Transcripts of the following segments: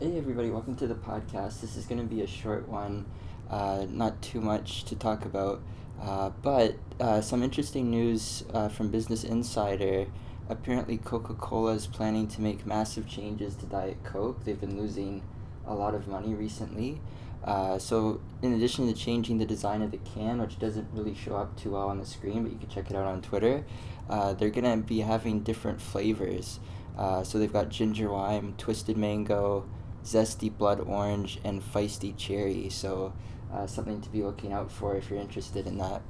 Hey, everybody, welcome to the podcast. This is going to be a short one, uh, not too much to talk about, uh, but uh, some interesting news uh, from Business Insider. Apparently, Coca Cola is planning to make massive changes to Diet Coke. They've been losing a lot of money recently. Uh, so, in addition to changing the design of the can, which doesn't really show up too well on the screen, but you can check it out on Twitter, uh, they're going to be having different flavors. So, they've got ginger lime, twisted mango, zesty blood orange, and feisty cherry. So, uh, something to be looking out for if you're interested in that.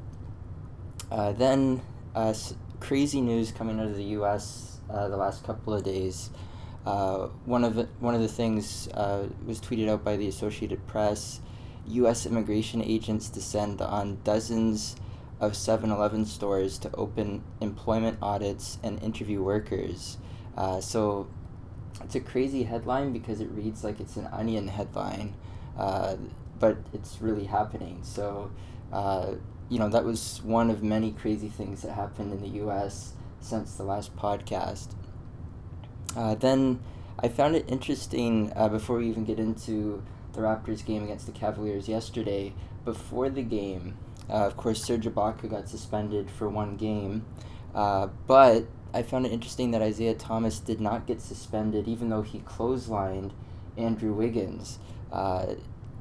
Uh, then, uh, crazy news coming out of the U.S. Uh, the last couple of days. Uh, one of the, one of the things was tweeted out by the Associated Press. U.S. immigration agents descend on dozens of 7-Eleven stores to open employment audits and interview workers. Uh, so it's a crazy headline because it reads like it's an onion headline, uh, but it's really happening. So, uh, you know, that was one of many crazy things that happened in the U.S. since the last podcast. Uh, then I found it interesting uh, before we even get into the Raptors game against the Cavaliers yesterday. Before the game, uh, of course, Serge Ibaka got suspended for one game, uh, but I found it interesting that Isaiah Thomas did not get suspended, even though he clotheslined Andrew Wiggins. Uh,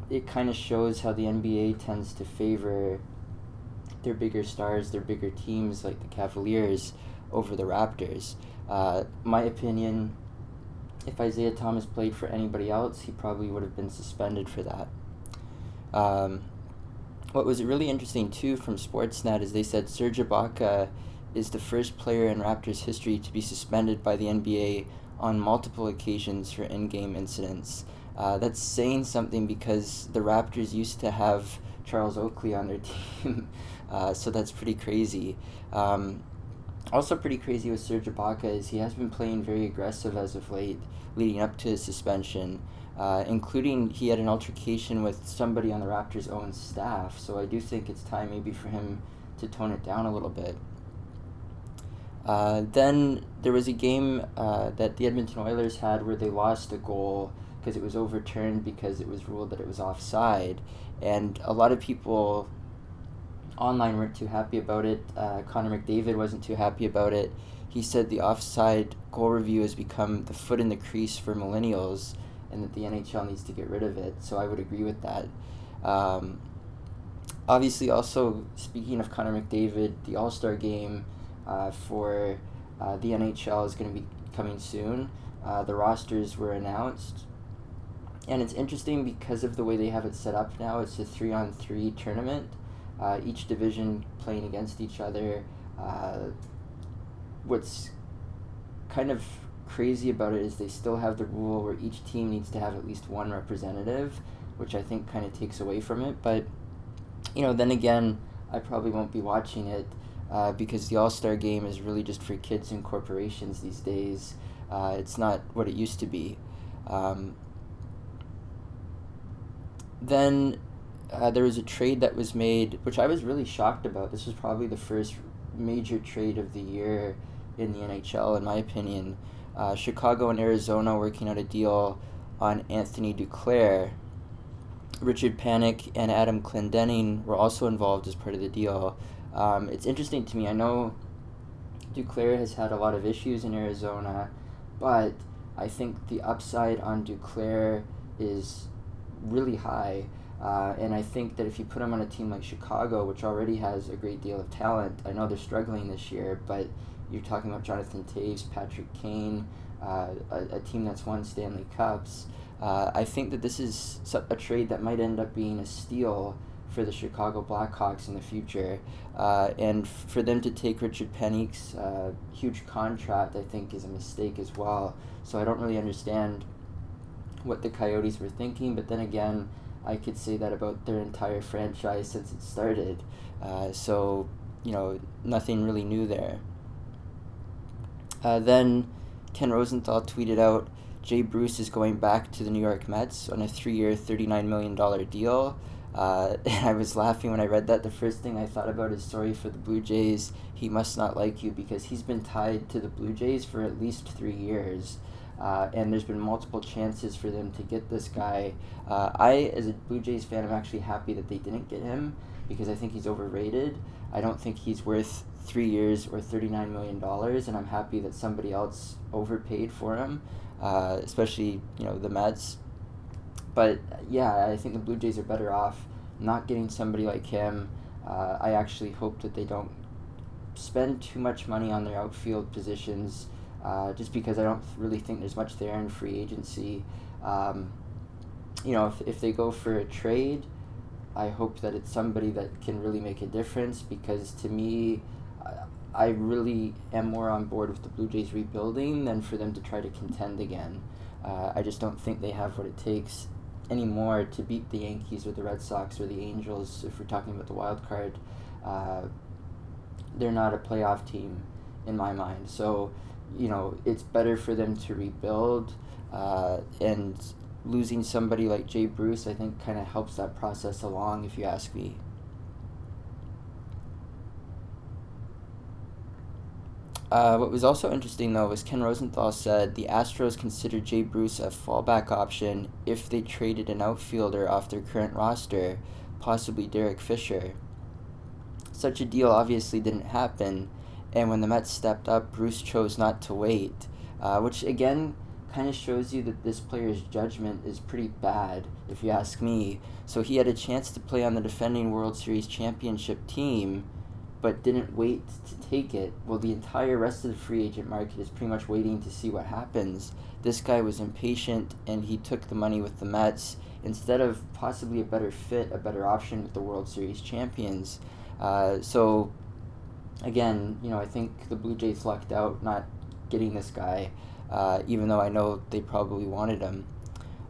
it kind of shows how the NBA tends to favor their bigger stars, their bigger teams like the Cavaliers over the Raptors. Uh, my opinion, if Isaiah Thomas played for anybody else, he probably would have been suspended for that. Um, what was really interesting too from Sportsnet is they said Serge Ibaka is the first player in Raptors history to be suspended by the NBA on multiple occasions for in-game incidents. Uh, that's saying something because the Raptors used to have Charles Oakley on their team, uh, so that's pretty crazy. Um, also, pretty crazy with Serge Ibaka is he has been playing very aggressive as of late, leading up to his suspension, uh, including he had an altercation with somebody on the Raptors' own staff. So I do think it's time maybe for him to tone it down a little bit. Uh, then there was a game uh, that the Edmonton Oilers had where they lost a goal because it was overturned because it was ruled that it was offside, and a lot of people online weren't too happy about it. Uh, Connor McDavid wasn't too happy about it. He said the offside goal review has become the foot in the crease for millennials, and that the NHL needs to get rid of it. So I would agree with that. Um, obviously, also speaking of Connor McDavid, the All Star game uh, for uh, the NHL is going to be coming soon. Uh, the rosters were announced. And it's interesting because of the way they have it set up now. It's a three on three tournament, uh, each division playing against each other. Uh, what's kind of crazy about it is they still have the rule where each team needs to have at least one representative, which I think kind of takes away from it. But, you know, then again, I probably won't be watching it uh, because the All Star game is really just for kids and corporations these days. Uh, it's not what it used to be. Um, then uh, there was a trade that was made, which I was really shocked about. This was probably the first major trade of the year in the NHL, in my opinion. Uh, Chicago and Arizona working out a deal on Anthony Duclair. Richard Panik and Adam Clendening were also involved as part of the deal. Um, it's interesting to me. I know Duclair has had a lot of issues in Arizona, but I think the upside on Duclair is really high. Uh, and I think that if you put him on a team like Chicago, which already has a great deal of talent, I know they're struggling this year, but you're talking about Jonathan Toews, Patrick Kane, uh, a, a, team that's won Stanley Cups. Uh, I think that this is a trade that might end up being a steal for the Chicago Blackhawks in the future. Uh, and for them to take Richard Panik's uh, huge contract, I think, is a mistake as well. So I don't really understand what the Coyotes were thinking, but then again, I could say that about their entire franchise since it started. Uh, so, you know, nothing really new there. Uh, then Ken Rosenthal tweeted out Jay Bruce is going back to the New York Mets on a three year, $39 million deal. Uh, and I was laughing when I read that. The first thing I thought about is sorry for the Blue Jays. He must not like you because he's been tied to the Blue Jays for at least three years. Uh, and there's been multiple chances for them to get this guy. Uh, I, as a Blue Jays fan, I'm actually happy that they didn't get him because I think he's overrated. I don't think he's worth three years or $39 million, and I'm happy that somebody else overpaid for him, uh, especially, you know, the Mets. But yeah, I think the Blue Jays are better off not getting somebody like him. Uh, I actually hope that they don't spend too much money on their outfield positions uh, just because I don't really think there's much there in free agency. Um, you know, if, if they go for a trade, I hope that it's somebody that can really make a difference because to me, I really am more on board with the Blue Jays rebuilding than for them to try to contend again. Uh, I just don't think they have what it takes anymore to beat the Yankees or the Red Sox or the Angels if we're talking about the wild card. Uh, they're not a playoff team in my mind. So, you know, it's better for them to rebuild. Uh, and losing somebody like Jay Bruce, I think, kind of helps that process along, if you ask me. Uh, what was also interesting, though, was Ken Rosenthal said the Astros considered Jay Bruce a fallback option if they traded an outfielder off their current roster, possibly Derek Fisher. Such a deal obviously didn't happen, and when the Mets stepped up, Bruce chose not to wait, uh, which again kind of shows you that this player's judgment is pretty bad, if you ask me. So he had a chance to play on the defending World Series championship team but didn't wait to take it. Well, the entire rest of the free agent market is pretty much waiting to see what happens. This guy was impatient and he took the money with the Mets instead of possibly a better fit, a better option with the World Series champions. Uh, so, again, you know, I think the Blue Jays lucked out not getting this guy, uh, even though I know they probably wanted him.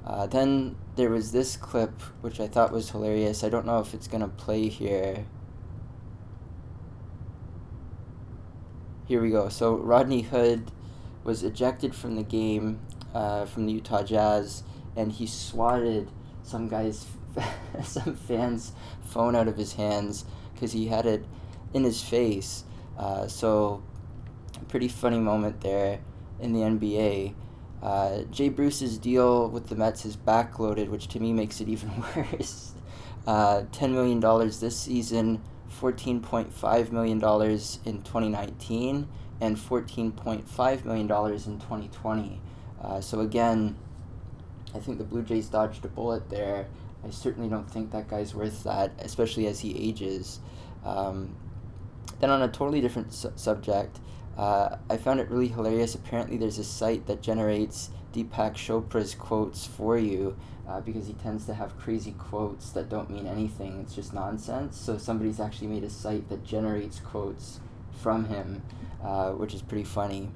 Uh, then there was this clip, which I thought was hilarious. I don't know if it's going to play here. Here we go. So Rodney Hood was ejected from the game uh, from the Utah Jazz, and he swatted some guy's some fan's phone out of his hands because he had it in his face. Uh, so, pretty funny moment there in the NBA. Uh, Jay Bruce's deal with the Mets is backloaded, which to me makes it even worse. Uh, $10 million this season, $14.5 million in 2019 and $14.5 million in 2020. Uh, so again, I think the Blue Jays dodged a bullet there. I certainly don't think that guy's worth that, especially as he ages. Um, then on a totally different su- subject, uh, I found it really hilarious. Apparently, there's a site that generates Deepak Chopra's quotes for you uh, because he tends to have crazy quotes that don't mean anything. It's just nonsense. So somebody's actually made a site that generates quotes from him, uh, which is pretty funny.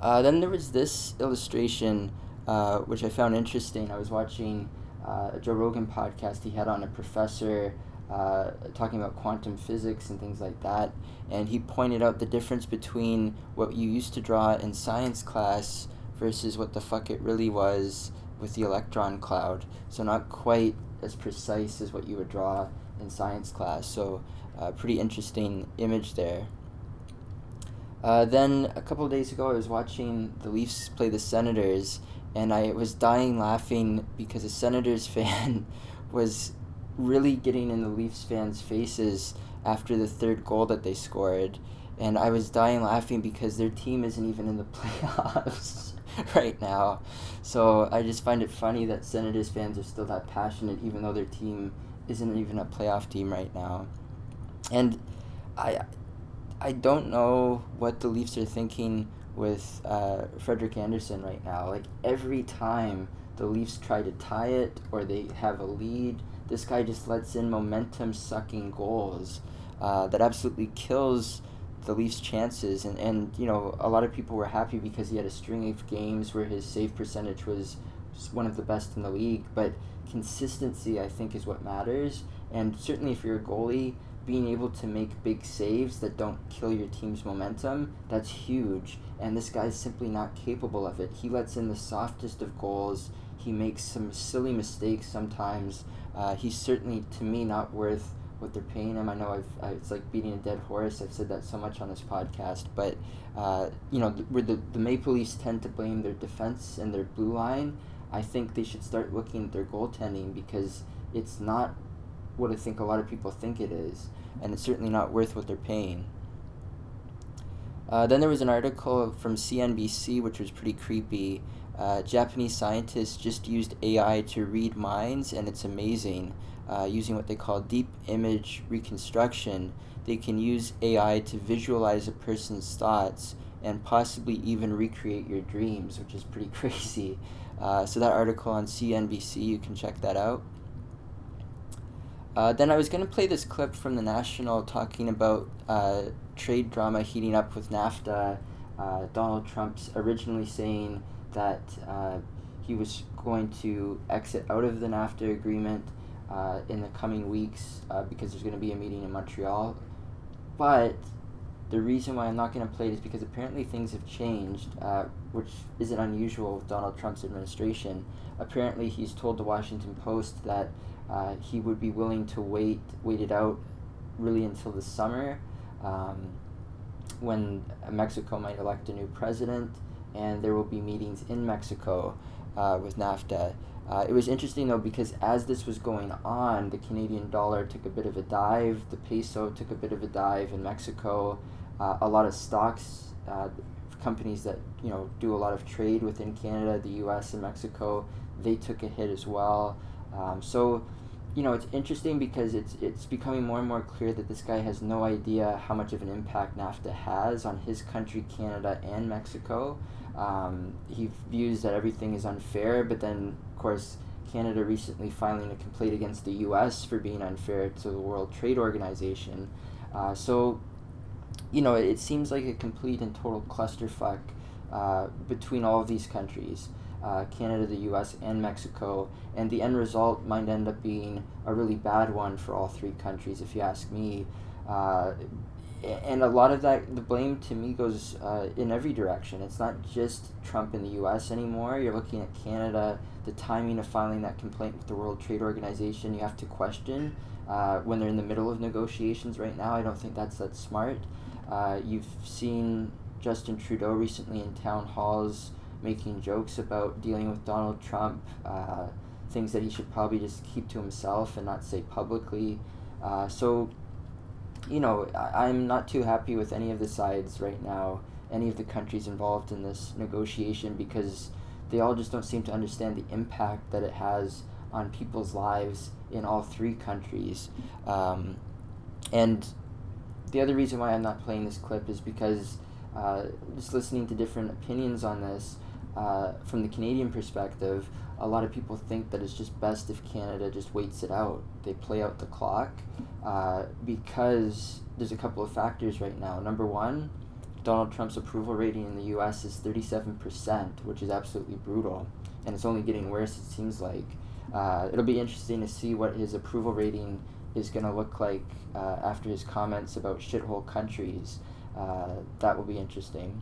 Uh, then there was this illustration, uh, which I found interesting. I was watching uh, a Joe Rogan podcast. He had on a professor uh, talking about quantum physics and things like that, and he pointed out the difference between what you used to draw in science class versus what the fuck it really was with the electron cloud. So not quite as precise as what you would draw in science class. So uh, pretty interesting image there. Uh, then a couple days ago, I was watching the Leafs play the Senators, and I was dying laughing because a Senators fan was really getting in the Leafs fans' faces after the third goal that they scored. And I was dying laughing because their team isn't even in the playoffs. right now. So I just find it funny that Senators fans are still that passionate, even though their team isn't even a playoff team right now. And I, I don't know what the Leafs are thinking with uh, Frederik Andersen right now. Like every time the Leafs try to tie it or they have a lead, this guy just lets in momentum sucking goals uh, that absolutely kills the Leafs' chances, and, and you know a lot of people were happy because he had a string of games where his save percentage was one of the best in the league. But consistency, I think, is what matters, and certainly if you're a goalie, being able to make big saves that don't kill your team's momentum, that's huge. And this guy's simply not capable of it. He lets in the softest of goals. He makes some silly mistakes sometimes. Uh, he's certainly, to me, not worth what they're paying them. I know I've I, it's like beating a dead horse. I've said that so much on this podcast, but uh, you know where the the Maple Leafs tend to blame their defense and their blue line. I think they should start looking at their goaltending because it's not what I think a lot of people think it is, and it's certainly not worth what they're paying. Uh, then there was an article from CNBC which was pretty creepy. Uh, Japanese scientists just used AI to read minds, and it's amazing. Uh, using what they call deep image reconstruction, they can use AI to visualize a person's thoughts and possibly even recreate your dreams, which is pretty crazy. Uh, so, that article on CNBC, you can check that out. Uh, then I was going to play this clip from the National talking about uh, trade drama heating up with NAFTA. Uh, Donald Trump's originally saying that uh, he was going to exit out of the NAFTA agreement uh, in the coming weeks uh, because there's going to be a meeting in Montreal. But the reason why I'm not going to play it is because apparently things have changed, uh, which isn't unusual with Donald Trump's administration. Apparently, he's told the Washington Post that uh, he would be willing to wait, wait it out really until the summer um, when Mexico might elect a new president, and there will be meetings in Mexico uh, with NAFTA. Uh, it was interesting though because as this was going on, the Canadian dollar took a bit of a dive, the peso took a bit of a dive in Mexico. Uh, a lot of stocks, uh, companies that you know do a lot of trade within Canada, the U.S. and Mexico, they took a hit as well. Um, so you know, it's interesting because it's it's becoming more and more clear that this guy has no idea how much of an impact NAFTA has on his country, Canada, and Mexico. Um, he views that everything is unfair, but then, course, Canada recently filing a complaint against the U.S. for being unfair to the World Trade Organization. Uh, so, you know, it, it, seems like a complete and total clusterfuck uh, between all of these countries uh, Canada, the US, and Mexico. And the end result might end up being a really bad one for all three countries, if you ask me. Uh, and a lot of that, the blame to me goes uh, in every direction. It's not just Trump in the US anymore. You're looking at Canada, the timing of filing that complaint with the World Trade Organization, you have to question. Uh, when they're in the middle of negotiations right now, I don't think that's that smart. Uh, you've seen Justin Trudeau recently in town halls making jokes about dealing with Donald Trump, uh, things that he should probably just keep to himself and not say publicly. Uh, so, you know, I, I'm not too happy with any of the sides right now, any of the countries involved in this negotiation, because they all just don't seem to understand the impact that it has on people's lives in all three countries. Um, and the other reason why I'm not playing this clip is because uh, just listening to different opinions on this, uh, from the Canadian perspective, a lot of people think that it's just best if Canada just waits it out. They play out the clock uh, because there's a couple of factors right now. Number one, Donald Trump's approval rating in the U.S. is 37%, which is absolutely brutal, and it's only getting worse. It seems like uh, it'll be interesting to see what his approval rating is going to look like uh, after his comments about shithole countries. Uh, that will be interesting.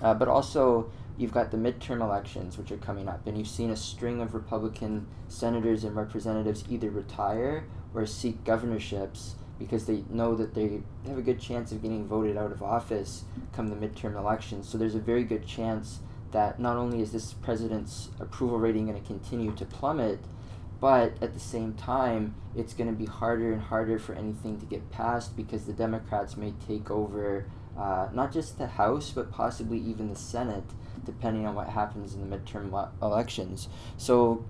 Uh, but also, you've got the midterm elections, which are coming up, and you've seen a string of Republican senators and representatives either retire or seek governorships because they know that they have a good chance of getting voted out of office come the midterm elections. So there's a very good chance that not only is this president's approval rating going to continue to plummet, but at the same time, it's going to be harder and harder for anything to get passed because the Democrats may take over uh, not just the House, but possibly even the Senate, depending on what happens in the midterm le- elections. So,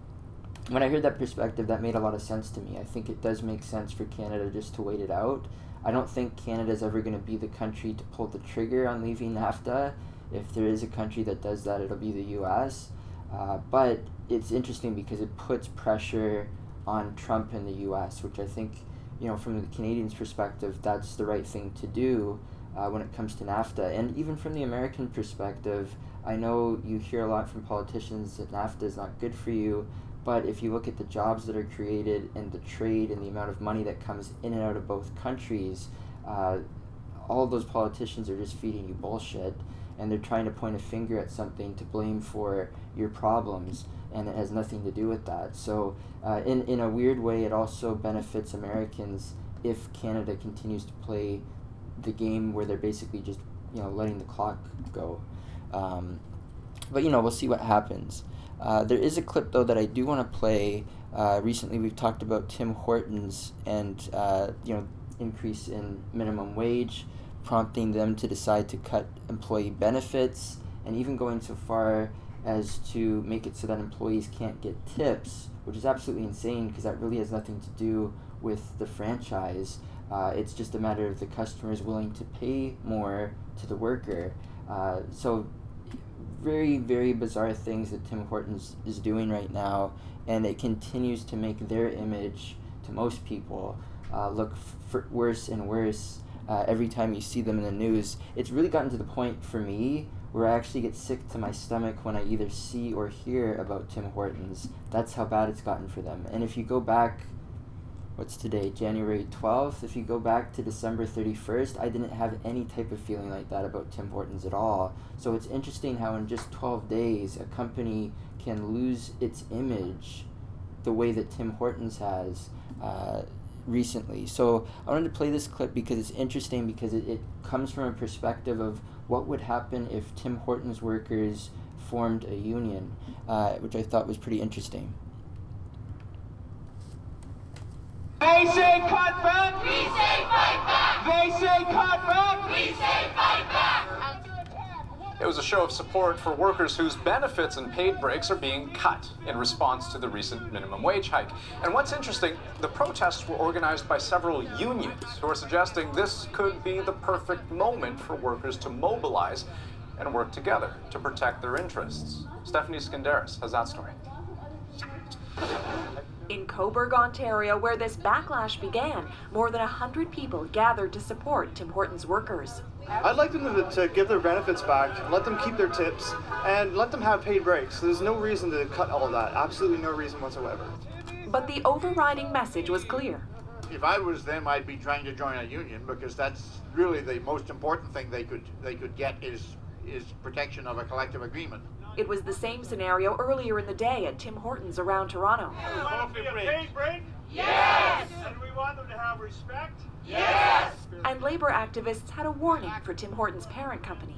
when I heard that perspective, that made a lot of sense to me. I think it does make sense for Canada just to wait it out. I don't think Canada is ever going to be the country to pull the trigger on leaving NAFTA. If there is a country that does that, it'll be the U.S. Uh, but it's interesting because it puts pressure on Trump in the U.S., which I think, you know, from the Canadians' perspective, that's the right thing to do uh, when it comes to NAFTA. And even from the American perspective, I know you hear a lot from politicians that NAFTA is not good for you, but if you look at the jobs that are created and the trade and the amount of money that comes in and out of both countries, uh, all those politicians are just feeding you bullshit and they're trying to point a finger at something to blame for your problems and it has nothing to do with that so uh, in, in a weird way it also benefits americans if Canada continues to play the game where they're basically just you know letting the clock go. Um, but you know we'll see what happens. Uh, there is a clip though that I do want to play. Uh, recently, we've talked about Tim Hortons and uh, you know increase in minimum wage, prompting them to decide to cut employee benefits, and even going so far as to make it so that employees can't get tips, which is absolutely insane because that really has nothing to do with the franchise. Uh, it's just a matter of the customer is willing to pay more to the worker. Uh, so, very, very bizarre things that Tim Hortons is doing right now, and it continues to make their image to most people uh, look f- worse and worse uh, every time you see them in the news. It's really gotten to the point for me where I actually get sick to my stomach when I either see or hear about Tim Hortons. That's how bad it's gotten for them. And if you go back, what's today, January 12th? If you go back to December 31st, I didn't have any type of feeling like that about Tim Hortons at all. So it's interesting how in just 12 days, a company can lose its image the way that Tim Hortons has. Uh, recently. So I wanted to play this clip because it's interesting because it, it comes from a perspective of what would happen if Tim Hortons workers formed a union, uh, which I thought was pretty interesting. They say cut back. We say fight back. They say cut back. We say fight back. It was a show of support for workers whose benefits and paid breaks are being cut in response to the recent minimum wage hike. And what's interesting, the protests were organized by several unions who are suggesting this could be the perfect moment for workers to mobilize and work together to protect their interests. Stephanie Skenderis has that story. In Cobourg, Ontario, where this backlash began, more than 100 people gathered to support Tim Hortons workers. I'd like them to, to, give their benefits back, let them keep their tips, and let them have paid breaks. There's no reason to cut all of that. Absolutely no reason whatsoever. But the overriding message was clear. If I was them, I'd be trying to join a union because that's really the most important thing they could they could get is is protection of a collective agreement. It was the same scenario earlier in the day at Tim Hortons around Toronto. We want them to be a paid break? Yes! And we want them to have respect? Yes! And labor activists had a warning for Tim Hortons' parent company.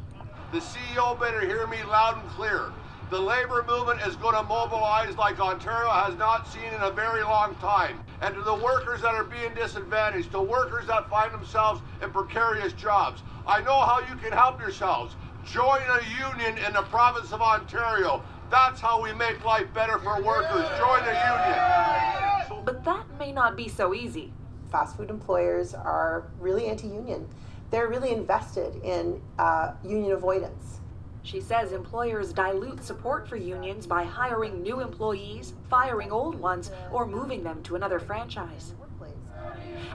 The CEO better hear me loud and clear. The labor movement is going to mobilize like Ontario has not seen in a very long time. And to the workers that are being disadvantaged, to workers that find themselves in precarious jobs, I know how you can help yourselves. Join a union in the province of Ontario. That's how we make life better for workers. Join a union. But that may not be so easy. Fast food employers are really anti union. They're really invested in uh, union avoidance. She says employers dilute support for unions by hiring new employees, firing old ones, or moving them to another franchise.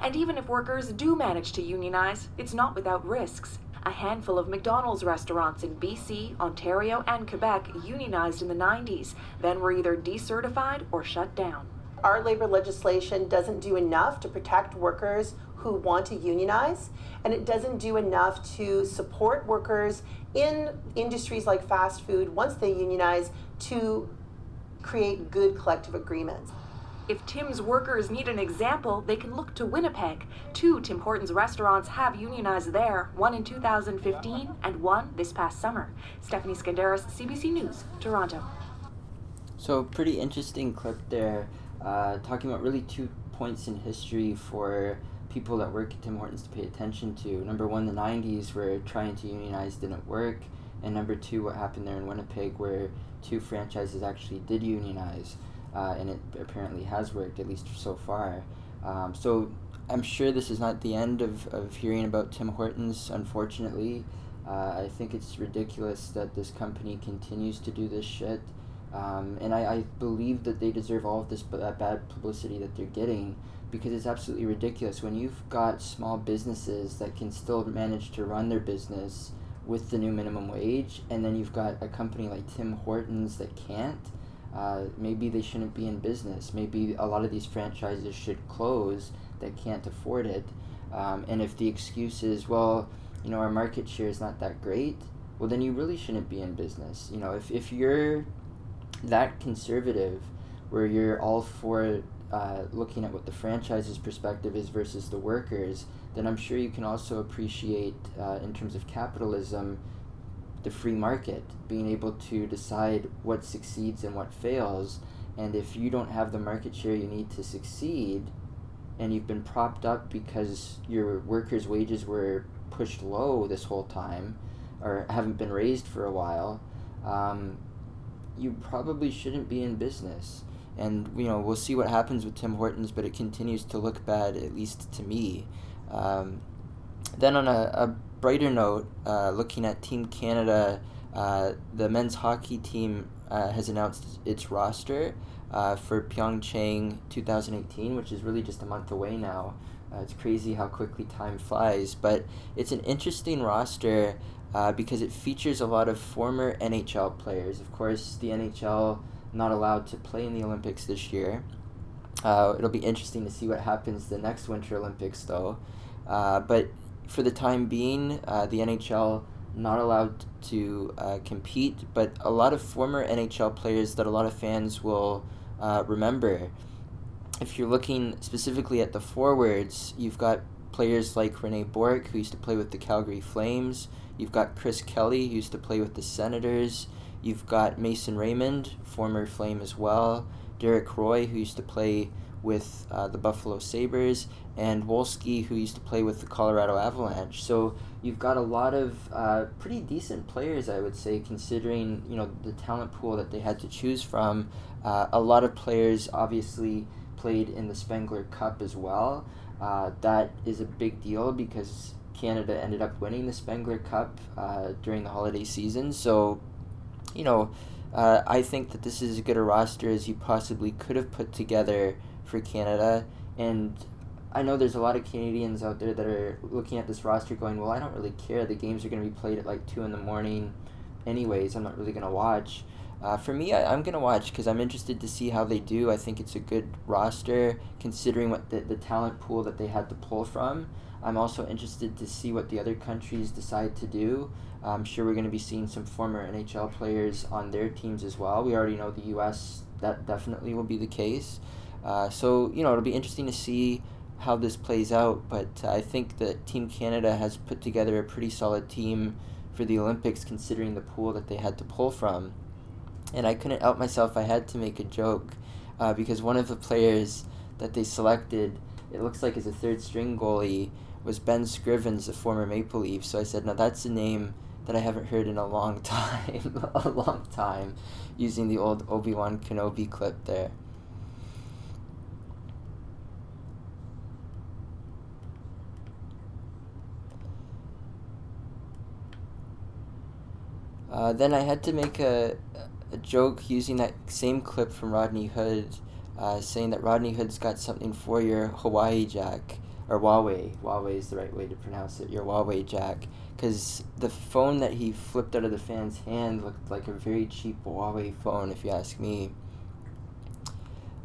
And even if workers do manage to unionize, it's not without risks. A handful of McDonald's restaurants in BC, Ontario, and Quebec unionized in the 90s, then were either decertified or shut down. Our labor legislation doesn't do enough to protect workers who want to unionize, and it doesn't do enough to support workers in industries like fast food once they unionize to create good collective agreements. If Tim's workers need an example, they can look to Winnipeg. Two Tim Hortons restaurants have unionized there, one in 2015 and one this past summer. Stephanie Skenderis, CBC News, Toronto. So, pretty interesting clip there, uh, talking about really two points in history for people that work at Tim Hortons to pay attention to. Number one, the 90s, where trying to unionize didn't work. And number two, what happened there in Winnipeg, where two franchises actually did unionize uh, and it apparently has worked at least so far. Um, so I'm sure this is not the end of, of hearing about Tim Hortons. Unfortunately, uh, I think it's ridiculous that this company continues to do this shit. Um, and I, I believe that they deserve all of this b- bad publicity that they're getting because it's absolutely ridiculous when you've got small businesses that can still manage to run their business with the new minimum wage and then you've got a company like Tim Hortons that can't uh, maybe they shouldn't be in business. Maybe a lot of these franchises should close that can't afford it. Um, and if the excuse is, well, you know, our market share is not that great, well, then you really shouldn't be in business. You know, if, if you're that conservative, where you're all for uh, looking at what the franchise's perspective is versus the workers, then I'm sure you can also appreciate, uh, in terms of capitalism, the free market, being able to decide what succeeds and what fails. And if you don't have the market share you need to succeed, and you've been propped up because your workers' wages were pushed low this whole time, or haven't been raised for a while, um, you probably shouldn't be in business. And you know we'll see what happens with Tim Hortons, but it continues to look bad, at least to me. Um, then on a, a brighter note, uh, looking at Team Canada, uh, the men's hockey team uh, has announced its roster uh, for Pyeongchang 2018, which is really just a month away now. Uh, it's crazy how quickly time flies, but it's an interesting roster uh, because it features a lot of former NHL players. Of course, the NHL not allowed to play in the Olympics this year. It'll be interesting to see what happens the next Winter Olympics, though. Uh, but for the time being, uh, the NHL not allowed to uh, compete, but a lot of former NHL players that a lot of fans will uh, remember. If you're looking specifically at the forwards, you've got players like Rene Bourque, who used to play with the Calgary Flames. You've got Chris Kelly, who used to play with the Senators. You've got Mason Raymond, former Flame as well. Derek Roy, who used to play with uh, the Buffalo Sabres, and Wolski, who used to play with the Colorado Avalanche. So you've got a lot of uh, pretty decent players, I would say, considering you know the talent pool that they had to choose from. Uh, a lot of players obviously played in the Spengler Cup as well. Uh, that is a big deal because Canada ended up winning the Spengler Cup uh, during the holiday season. So, you know, uh, I think that this is as good a roster as you possibly could have put together for Canada. And I know there's a lot of Canadians out there that are looking at this roster going, well, I don't really care. The games are going to be played at like 2 in the morning, anyways. I'm not really going to watch. Uh, for me, I, I'm going to watch because I'm interested to see how they do. I think it's a good roster considering what the, the talent pool that they had to pull from. I'm also interested to see what the other countries decide to do. I'm sure we're going to be seeing some former NHL players on their teams as well. We already know the U.S. that definitely will be the case. Uh, so you know it'll be interesting to see how this plays out. But uh, I think that Team Canada has put together a pretty solid team for the Olympics, considering the pool that they had to pull from. And I couldn't help myself; I had to make a joke uh, because one of the players that they selected, it looks like is a third string goalie, was Ben Scrivens, a former Maple Leaf. So I said, "Now that's a name." That I haven't heard in a long time, a long time, using the old Obi Wan Kenobi clip there. Uh, then I had to make a, a joke using that same clip from Rodney Hood, uh, saying that Rodney Hood's got something for your Hawaii Jack, or Huawei. Huawei is the right way to pronounce it. Your Huawei Jack, because the phone that he flipped out of the fan's hand looked like a very cheap Huawei phone, if you ask me.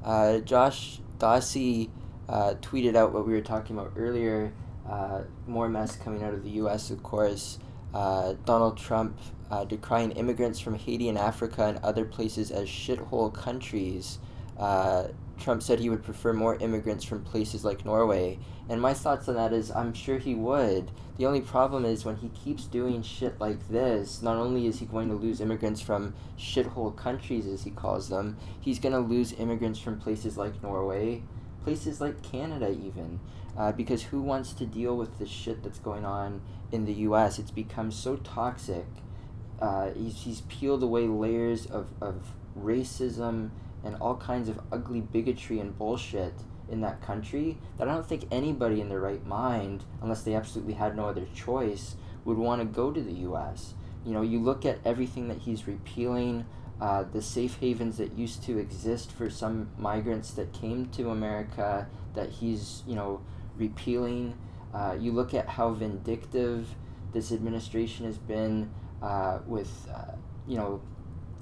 Uh, Josh Dawsey uh, tweeted out what we were talking about earlier. Uh, more mess coming out of the U.S. Of course. Donald Trump uh, decrying immigrants from Haiti and Africa and other places as shithole countries. Uh, Trump said he would prefer more immigrants from places like Norway. And my thoughts on that is I'm sure he would. The only problem is when he keeps doing shit like this, not only is he going to lose immigrants from shithole countries, as he calls them, he's going to lose immigrants from places like Norway, places like Canada, even. Uh, because who wants to deal with the shit that's going on in the US? It's become so toxic uh, he's, he's peeled away layers of, of racism and all kinds of ugly bigotry and bullshit in that country that I don't think anybody in their right mind, unless they absolutely had no other choice, would want to go to the U.S. You know, you look at everything that he's repealing, uh, the safe havens that used to exist for some migrants that came to America that he's, you know, repealing. Uh, you look at how vindictive this administration has been uh, with uh, you know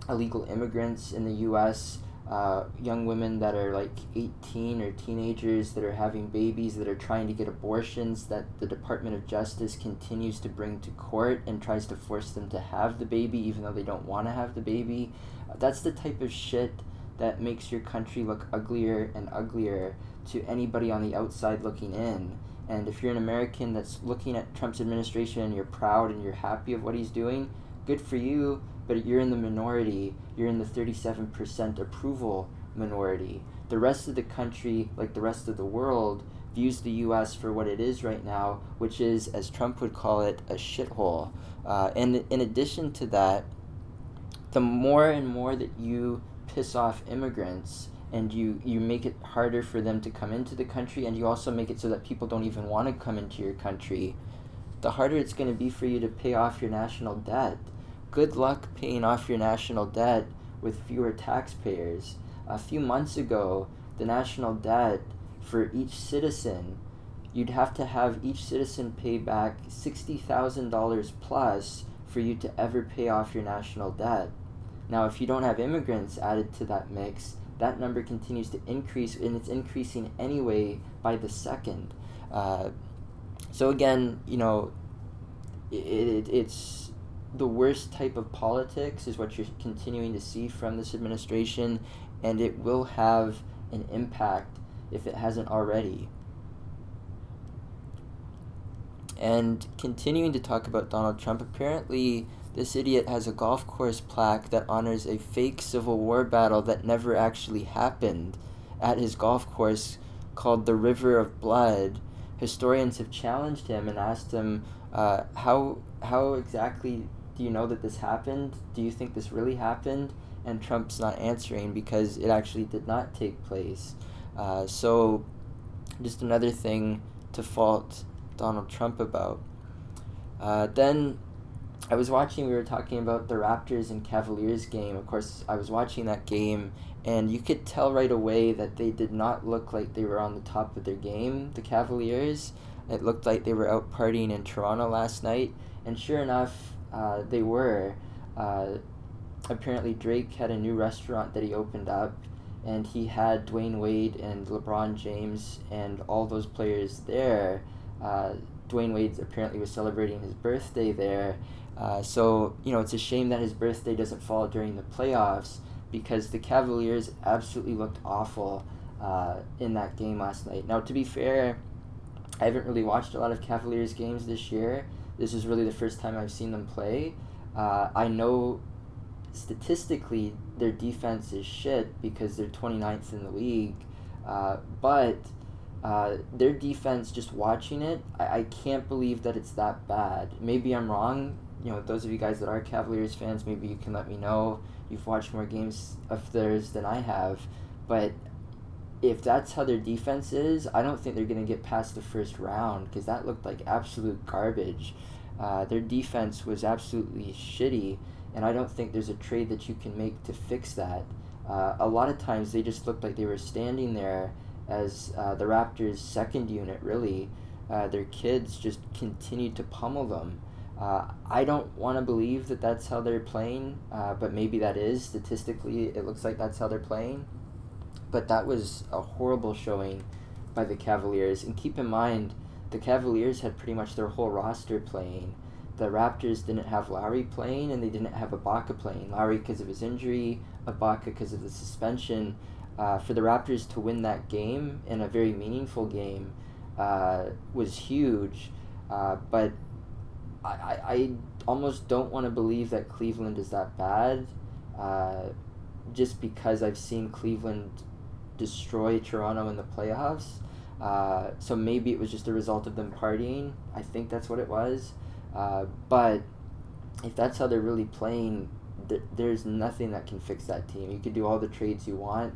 illegal immigrants in the U.S. Uh, young women that are like 18 or teenagers that are having babies that are trying to get abortions that the Department of Justice continues to bring to court and tries to force them to have the baby even though they don't want to have the baby. that's the type of shit that makes your country look uglier and uglier to anybody on the outside looking in. And if you're an American that's looking at Trump's administration and you're proud and you're happy of what he's doing, good for you, but you're in the minority. You're in the 37% approval minority. The rest of the country, like the rest of the world, views the U.S. for what it is right now, which is, as Trump would call it, a shithole. Uh, and in addition to that, the more and more that you piss off immigrants and you, you make it harder for them to come into the country and you also make it so that people don't even want to come into your country, the harder it's going to be for you to pay off your national debt. Good luck paying off your national debt with fewer taxpayers. A few months ago, the national debt for each citizen, you'd have to have each citizen pay back $60,000 plus for you to ever pay off your national debt. Now, if you don't have immigrants added to that mix, that number continues to increase, and it's increasing anyway by the second. Uh, so again, you know, it, it, it's the worst type of politics is what you're continuing to see from this administration, and it will have an impact if it hasn't already. And continuing to talk about Donald Trump, apparently this idiot has a golf course plaque that honors a fake Civil War battle that never actually happened at his golf course called the River of Blood. Historians have challenged him and asked him, uh, how, how exactly do you know that this happened? Do you think this really happened? And Trump's not answering because it actually did not take place. Uh, so, just another thing to fault Donald Trump about. Uh, then I was watching, we were talking about the Raptors and Cavaliers game. Of course, I was watching that game, and you could tell right away that they did not look like they were on the top of their game, the Cavaliers. It looked like they were out partying in Toronto last night, and sure enough, uh, they were. Uh, apparently, Drake had a new restaurant that he opened up, and he had Dwyane Wade and LeBron James and all those players there. Uh, Dwyane Wade apparently was celebrating his birthday there, uh, so, you know, it's a shame that his birthday doesn't fall during the playoffs because the Cavaliers absolutely looked awful uh, in that game last night. Now, to be fair, I haven't really watched a lot of Cavaliers games this year. This is really the first time I've seen them play. Uh, I know statistically their defense is shit because they're 29th in the league, uh, but uh, their defense, just watching it, I, I can't believe that it's that bad. Maybe I'm wrong you know, those of you guys that are Cavaliers fans, maybe you can let me know. You've watched more games of theirs than I have, but if that's how their defense is, I don't think they're going to get past the first round because that looked like absolute garbage. Uh, their defense was absolutely shitty, and I don't think there's a trade that you can make to fix that. Uh, a lot of times they just looked like they were standing there as uh, the Raptors' second unit, really. Uh, their kids just continued to pummel them. Uh, I don't want to believe that that's how they're playing, uh, but maybe that is. Statistically, it looks like that's how they're playing. But that was a horrible showing by the Cavaliers. And keep in mind, the Cavaliers had pretty much their whole roster playing. The Raptors didn't have Lowry playing, and they didn't have Ibaka playing. Lowry because of his injury, Ibaka because of the suspension. Uh, for the Raptors to win that game in a very meaningful game uh, was huge. Uh, but I, I almost don't want to believe that Cleveland is that bad, uh, just because I've seen Cleveland destroy Toronto in the playoffs. Uh, so maybe it was just a result of them partying. I think that's what it was. Uh, but if that's how they're really playing, th- there's nothing that can fix that team. You could do all the trades you want.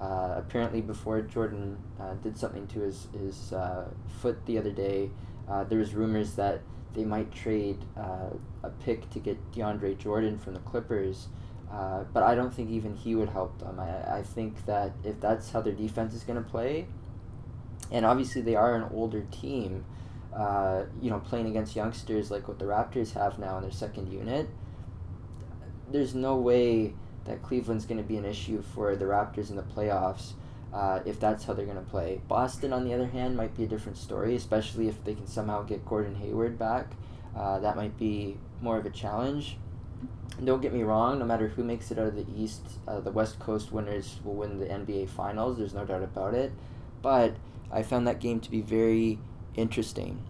Uh, apparently, before Jordan uh, did something to his his uh, foot the other day, uh, there was rumors that they might trade uh, a pick to get DeAndre Jordan from the Clippers. Uh, but I don't think even he would help them. I, I think that if that's how their defense is going to play, and obviously they are an older team, uh, you know, playing against youngsters like what the Raptors have now in their second unit, there's no way that Cleveland's going to be an issue for the Raptors in the playoffs uh, if that's how they're going to play. Boston, on the other hand, might be a different story, especially if they can somehow get Gordon Hayward back. Uh, that might be more of a challenge. don't get me wrong, no matter who makes it out of the East, uh, the West Coast winners will win the NBA Finals. There's no doubt about it. But I found that game to be very interesting.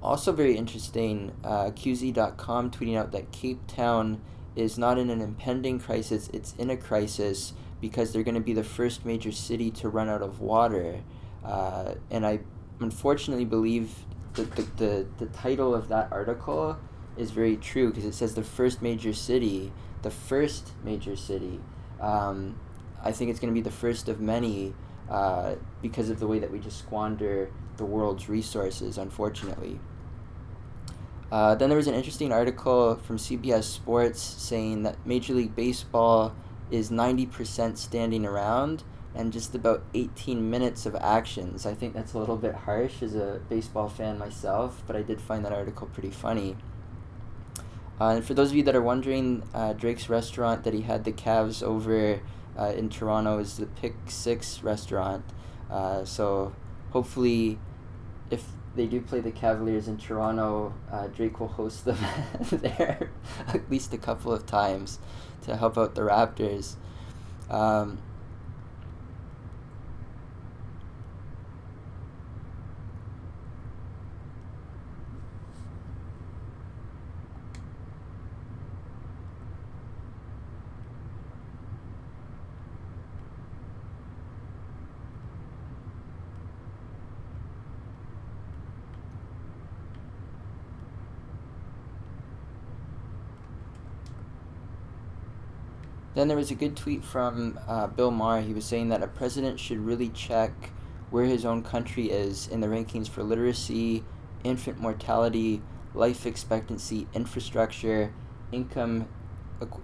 Also, very interesting, uh, QZ.com tweeting out that Cape Town is not in an impending crisis, it's in a crisis because they're going to be the first major city to run out of water. Uh, and I unfortunately believe that the, the, the title of that article is very true because it says the first major city, the first major city. Um, I think it's going to be the first of many uh, because of the way that we just squander the world's resources, unfortunately. Uh, then there was an interesting article from CBS Sports saying that Major League Baseball is 90% standing around and just about 18 minutes of actions. I think that's a little bit harsh as a baseball fan myself, but I did find that article pretty funny. Uh, and for those of you that are wondering, uh, Drake's restaurant that he had the Cavs over uh, in Toronto is the Pick Six restaurant. Uh, so hopefully, if they do play the Cavaliers in Toronto, uh, Drake will host them there at least a couple of times to help out the Raptors. Um, Then there was a good tweet from uh, Bill Maher. He was saying that a president should really check where his own country is in the rankings for literacy, infant mortality, life expectancy, infrastructure, income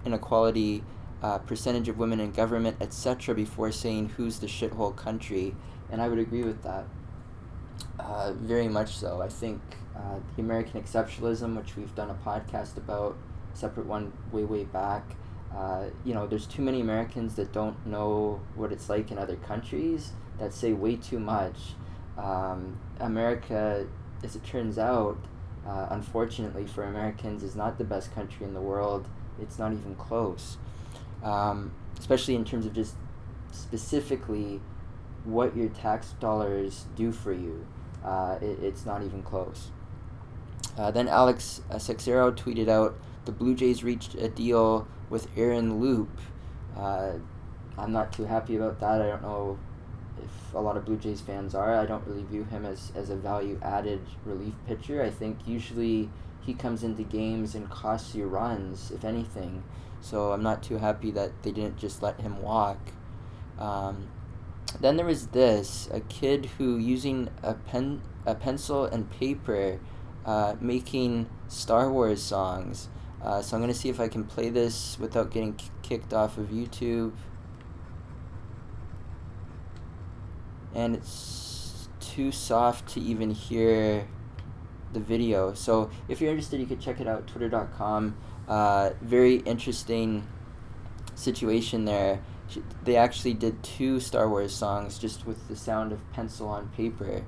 inequality, uh, percentage of women in government, etc., before saying who's the shithole country. And I would agree with that. Uh, very much so. I think uh, the American exceptionalism, which we've done a podcast about, separate one way, way back, uh, you know, there's too many Americans that don't know what it's like in other countries that say way too much. Um, America, as it turns out, uh, unfortunately for Americans, is not the best country in the world. It's not even close. Um, especially in terms of just specifically what your tax dollars do for you. Uh, it, it's not even close. Uh, then Alex uh, Sexero tweeted out the Blue Jays reached a deal with Aaron Loup. Uh, I'm not too happy about that. I don't know if a lot of Blue Jays fans are. I don't really view him as, as a value added relief pitcher. I think usually he comes into games and costs you runs, if anything. So I'm not too happy that they didn't just let him walk. Um, then there was this a kid who using a pen a pencil and paper uh, making Star Wars songs uh, so I'm going to see if I can play this without getting kicked off of YouTube. And it's too soft to even hear the video. So if you're interested, you could check it out, twitter.com. Uh, very interesting situation there. They actually did two Star Wars songs just with the sound of pencil on paper.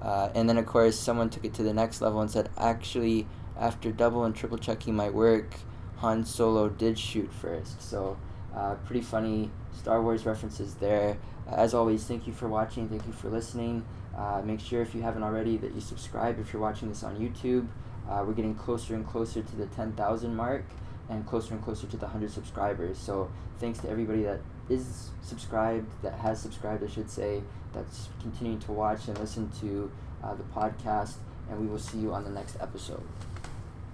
Uh, and then, of course, someone took it to the next level and said, actually, after double and triple checking my work, Han Solo did shoot first. So, uh, pretty funny Star Wars references there. As always, thank you for watching. Thank you for listening. Uh, make sure if you haven't already that you subscribe if you're watching this on YouTube. Uh, we're getting closer and closer to the 10,000 mark and closer and closer to the 100 subscribers. So, thanks to everybody that is subscribed, that has subscribed, I should say, that's continuing to watch and listen to uh, the podcast. And we will see you on the next episode.